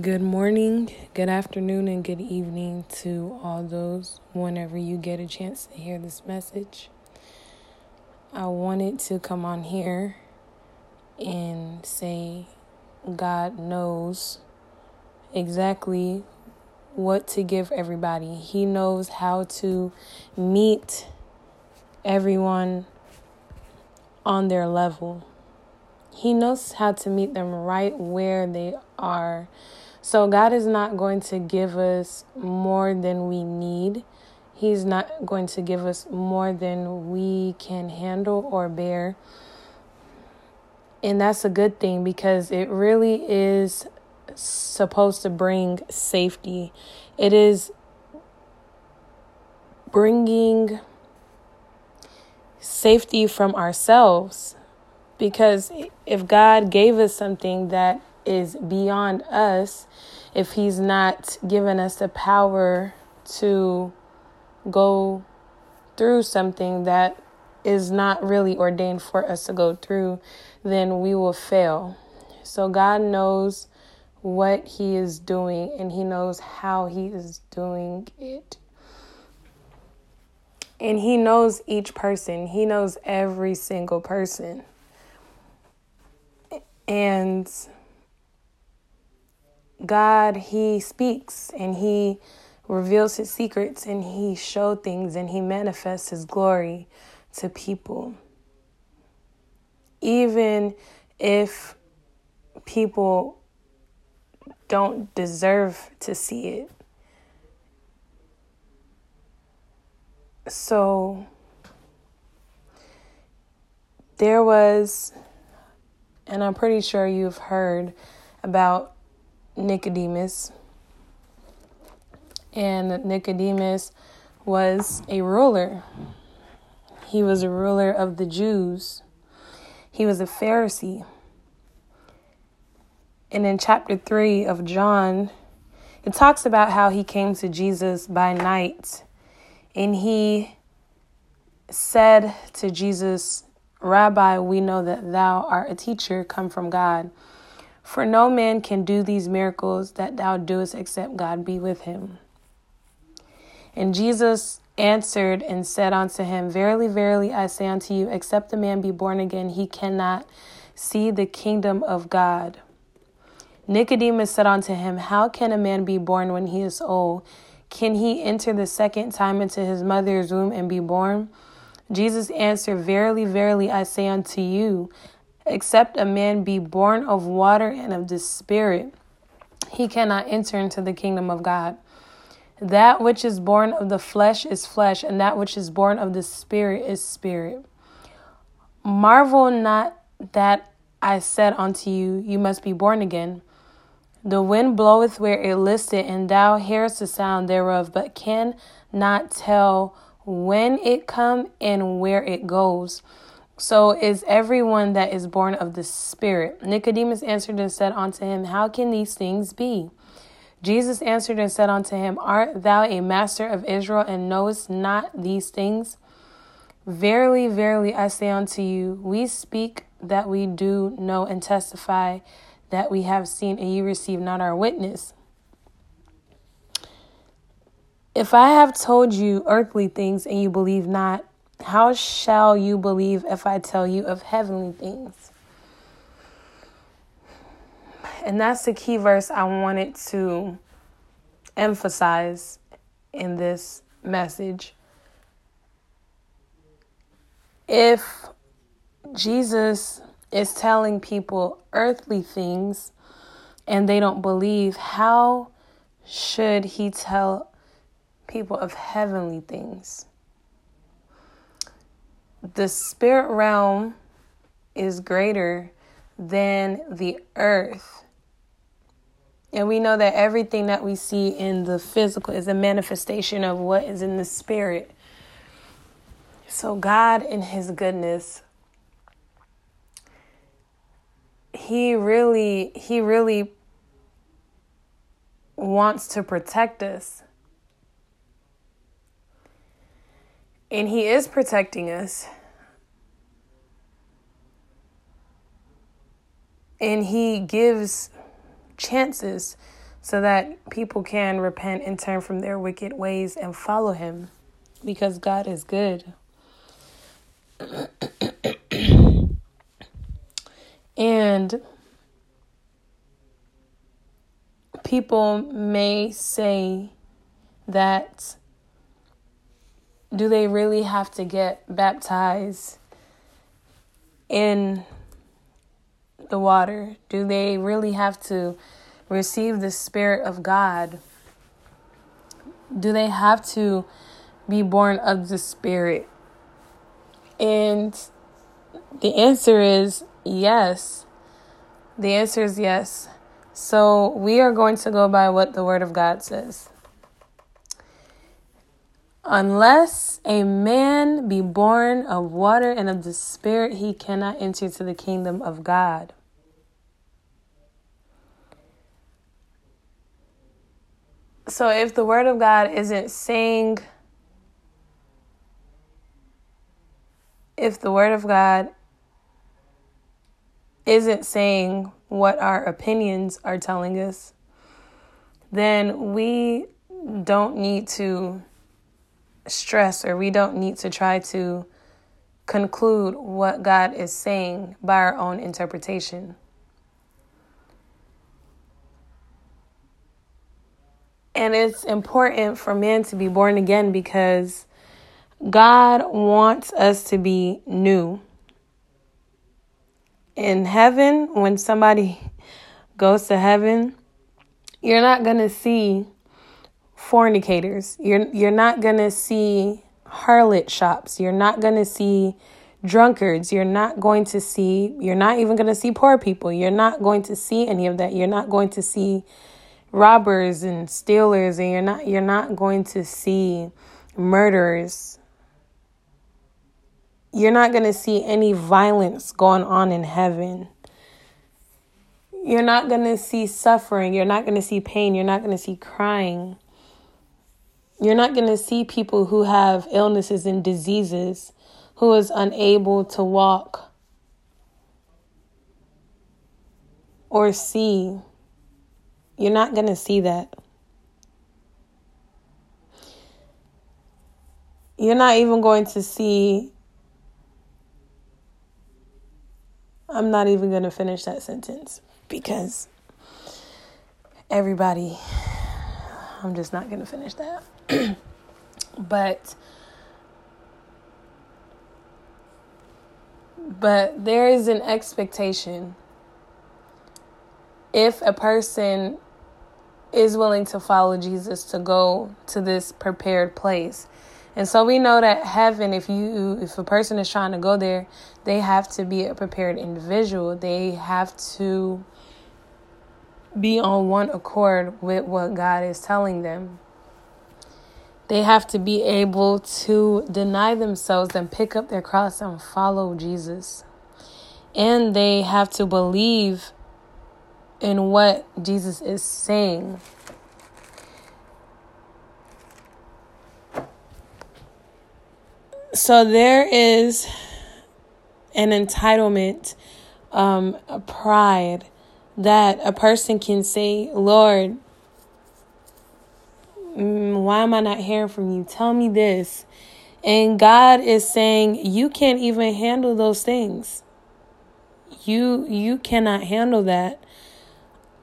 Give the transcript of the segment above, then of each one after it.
Good morning, good afternoon, and good evening to all those whenever you get a chance to hear this message. I wanted to come on here and say God knows exactly what to give everybody. He knows how to meet everyone on their level. He knows how to meet them right where they are. So, God is not going to give us more than we need. He's not going to give us more than we can handle or bear. And that's a good thing because it really is supposed to bring safety. It is bringing safety from ourselves because if God gave us something that is beyond us, if He's not given us the power to go through something that is not really ordained for us to go through, then we will fail. So God knows what He is doing and He knows how He is doing it. And He knows each person, He knows every single person. And God, He speaks and He reveals His secrets and He shows things and He manifests His glory to people. Even if people don't deserve to see it. So there was and I'm pretty sure you've heard about Nicodemus. And Nicodemus was a ruler. He was a ruler of the Jews. He was a Pharisee. And in chapter 3 of John, it talks about how he came to Jesus by night and he said to Jesus, Rabbi, we know that thou art a teacher come from God. For no man can do these miracles that thou doest except God be with him. And Jesus answered and said unto him, Verily, verily, I say unto you, except a man be born again, he cannot see the kingdom of God. Nicodemus said unto him, How can a man be born when he is old? Can he enter the second time into his mother's womb and be born? Jesus answered, Verily, verily, I say unto you, except a man be born of water and of the Spirit, he cannot enter into the kingdom of God. That which is born of the flesh is flesh, and that which is born of the Spirit is spirit. Marvel not that I said unto you, You must be born again. The wind bloweth where it listeth, and thou hearest the sound thereof, but can not tell when it come and where it goes. So is everyone that is born of the Spirit. Nicodemus answered and said unto him, How can these things be? Jesus answered and said unto him, Art thou a master of Israel and knowest not these things? Verily, verily, I say unto you, we speak that we do know and testify that we have seen, and ye receive not our witness. If I have told you earthly things and you believe not, how shall you believe if I tell you of heavenly things? And that's the key verse I wanted to emphasize in this message. If Jesus is telling people earthly things and they don't believe, how should he tell people of heavenly things. The spirit realm is greater than the earth. And we know that everything that we see in the physical is a manifestation of what is in the spirit. So, God, in His goodness, He really, He really wants to protect us. And He is protecting us. And He gives chances so that people can repent and turn from their wicked ways and follow him because God is good. and people may say that do they really have to get baptized in the water? Do they really have to receive the Spirit of God? Do they have to be born of the Spirit? And the answer is yes. The answer is yes. So we are going to go by what the Word of God says. Unless a man be born of water and of the Spirit, he cannot enter into the kingdom of God. So if the Word of God isn't saying, if the Word of God isn't saying what our opinions are telling us, then we don't need to stress or we don't need to try to conclude what God is saying by our own interpretation. And it's important for man to be born again because God wants us to be new. In heaven, when somebody goes to heaven, you're not going to see fornicators. You're you're not going to see harlot shops. You're not going to see drunkards. You're not going to see you're not even going to see poor people. You're not going to see any of that. You're not going to see robbers and stealers and you're not you're not going to see murderers. You're not going to see any violence going on in heaven. You're not going to see suffering. You're not going to see pain. You're not going to see crying. You're not going to see people who have illnesses and diseases who is unable to walk or see. You're not going to see that. You're not even going to see. I'm not even going to finish that sentence because everybody, I'm just not going to finish that. but but there is an expectation if a person is willing to follow Jesus to go to this prepared place. And so we know that heaven if you if a person is trying to go there, they have to be a prepared individual. They have to be on one accord with what God is telling them. They have to be able to deny themselves and pick up their cross and follow Jesus. And they have to believe in what Jesus is saying. So there is an entitlement, um, a pride that a person can say, Lord, why am I not hearing from you? Tell me this. And God is saying, you can't even handle those things. You you cannot handle that.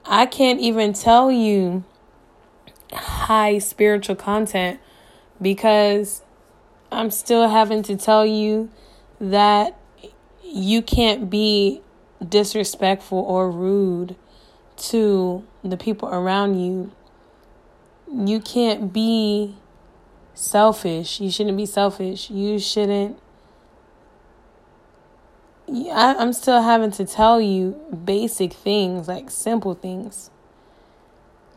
I can't even tell you high spiritual content because I'm still having to tell you that you can't be disrespectful or rude to the people around you you can't be selfish. You shouldn't be selfish. You shouldn't. I'm still having to tell you basic things, like simple things.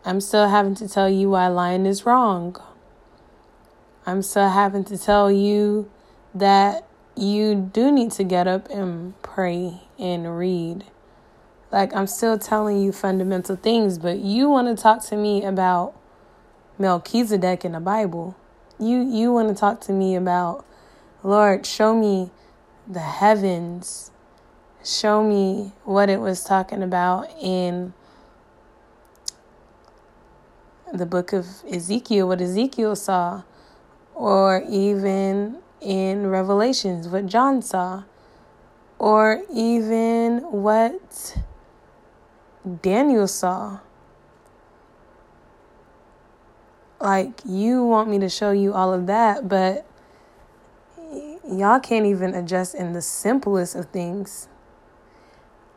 I'm still having to tell you why lying is wrong. I'm still having to tell you that you do need to get up and pray and read. Like, I'm still telling you fundamental things, but you want to talk to me about Melchizedek in the Bible. You you want to talk to me about Lord, show me the heavens. Show me what it was talking about in the book of Ezekiel, what Ezekiel saw, or even in Revelations, what John saw, or even what Daniel saw. Like, you want me to show you all of that, but y'all can't even adjust in the simplest of things.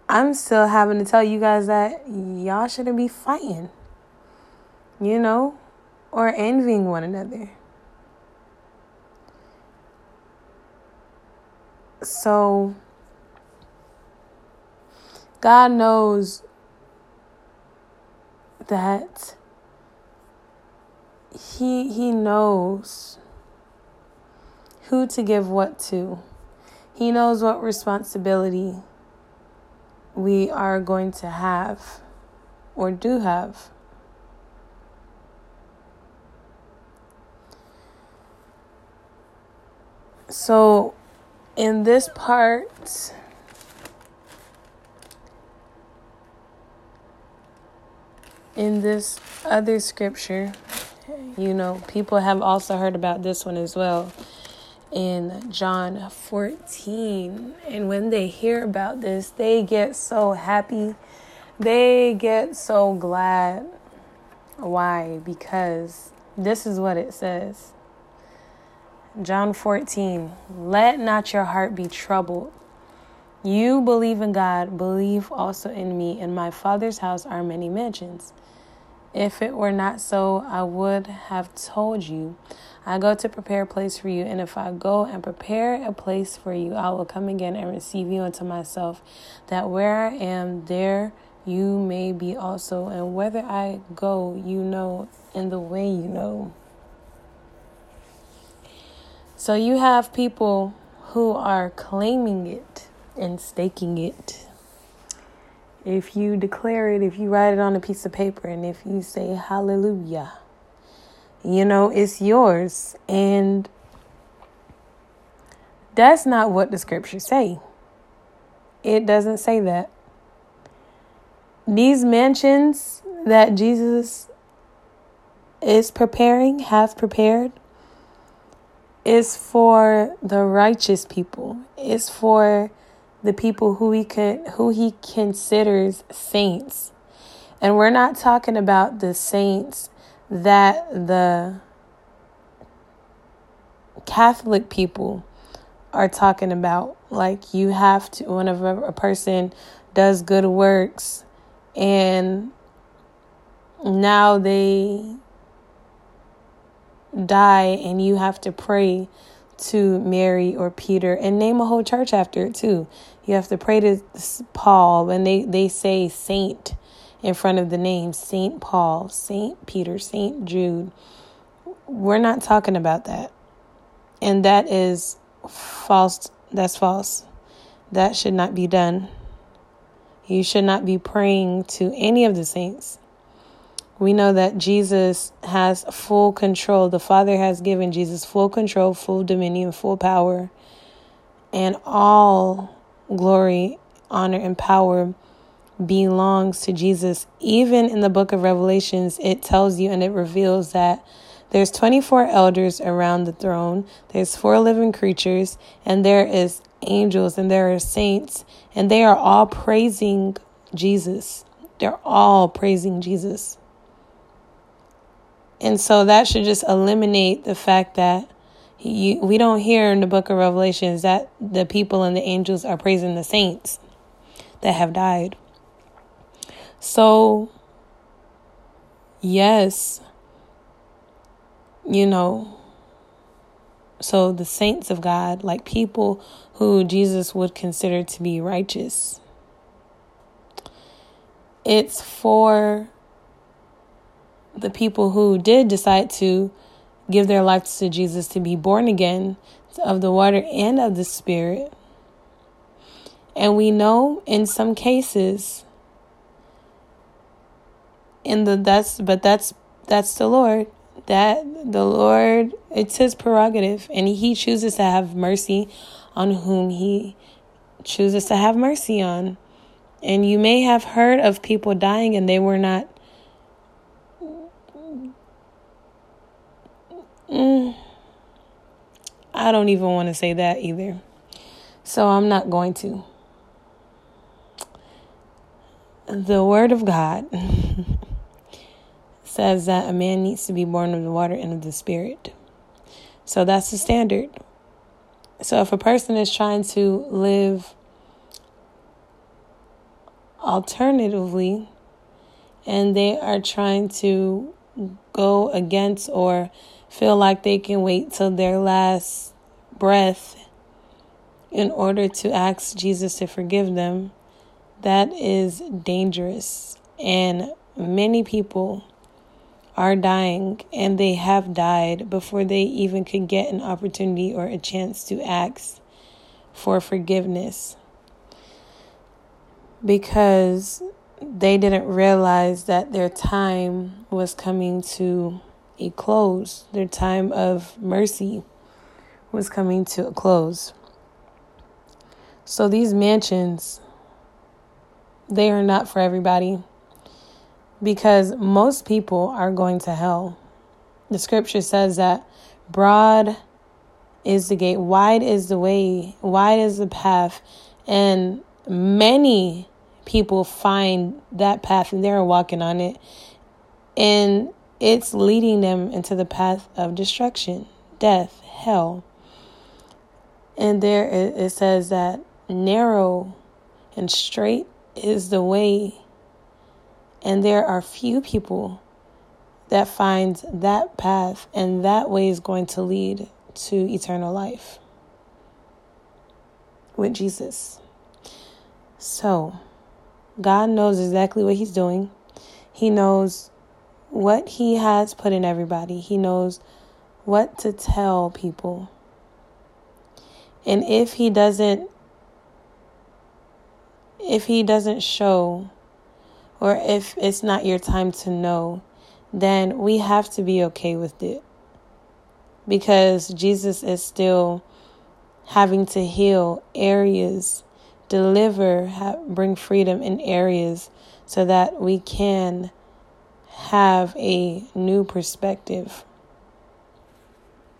I'm still having to tell you guys that y'all shouldn't be fighting, you know, or envying one another. So, God knows that he he knows who to give what to. He knows what responsibility we are going to have or do have. So, in this part, in this other scripture, you know, people have also heard about this one as well in John 14. And when they hear about this, they get so happy. They get so glad. Why? Because this is what it says John 14 Let not your heart be troubled. You believe in God, believe also in me. In my Father's house are many mansions. If it were not so, I would have told you. I go to prepare a place for you, and if I go and prepare a place for you, I will come again and receive you unto myself, that where I am, there you may be also. And whether I go, you know, in the way you know. So you have people who are claiming it and staking it if you declare it, if you write it on a piece of paper, and if you say hallelujah, you know, it's yours. And that's not what the scriptures say. It doesn't say that. These mansions that Jesus is preparing, has prepared, is for the righteous people. It's for the people who he could who he considers saints. And we're not talking about the saints that the Catholic people are talking about. Like you have to whenever a person does good works and now they die and you have to pray to Mary or Peter and name a whole church after it too. You have to pray to Paul and they, they say saint in front of the name Saint Paul, Saint Peter, Saint Jude. We're not talking about that. And that is false. That's false. That should not be done. You should not be praying to any of the saints. We know that Jesus has full control. The Father has given Jesus full control, full dominion, full power, and all glory, honor, and power belongs to Jesus. Even in the book of Revelations, it tells you and it reveals that there's 24 elders around the throne, there's four living creatures, and there is angels and there are saints, and they are all praising Jesus. They're all praising Jesus. And so that should just eliminate the fact that you, we don't hear in the book of Revelations that the people and the angels are praising the saints that have died. So, yes, you know, so the saints of God, like people who Jesus would consider to be righteous, it's for the people who did decide to give their lives to Jesus to be born again of the water and of the Spirit. And we know in some cases, in the that's but that's that's the Lord. That the Lord, it's His prerogative, and He chooses to have mercy on whom He chooses to have mercy on. And you may have heard of people dying and they were not Mm, I don't even want to say that either. So I'm not going to. The Word of God says that a man needs to be born of the water and of the Spirit. So that's the standard. So if a person is trying to live alternatively and they are trying to go against or feel like they can wait till their last breath in order to ask Jesus to forgive them, that is dangerous. And many people are dying and they have died before they even could get an opportunity or a chance to ask for forgiveness because they didn't realize that their time was coming to a close. Their time of mercy was coming to a close. So these mansions, they are not for everybody because most people are going to hell. The scripture says that broad is the gate, wide is the way, wide is the path, and many people find that path and they're walking on it. And it's leading them into the path of destruction, death, hell. And there it says that narrow and straight is the way. And there are few people that find that path, and that way is going to lead to eternal life with Jesus. So, God knows exactly what He's doing. He knows what He has put in everybody, He knows what to tell people. And if He doesn't, if He doesn't show, or if it's not your time to know, then we have to be okay with it. Because Jesus is still having to heal areas deliver, have, bring freedom in areas so that we can have a new perspective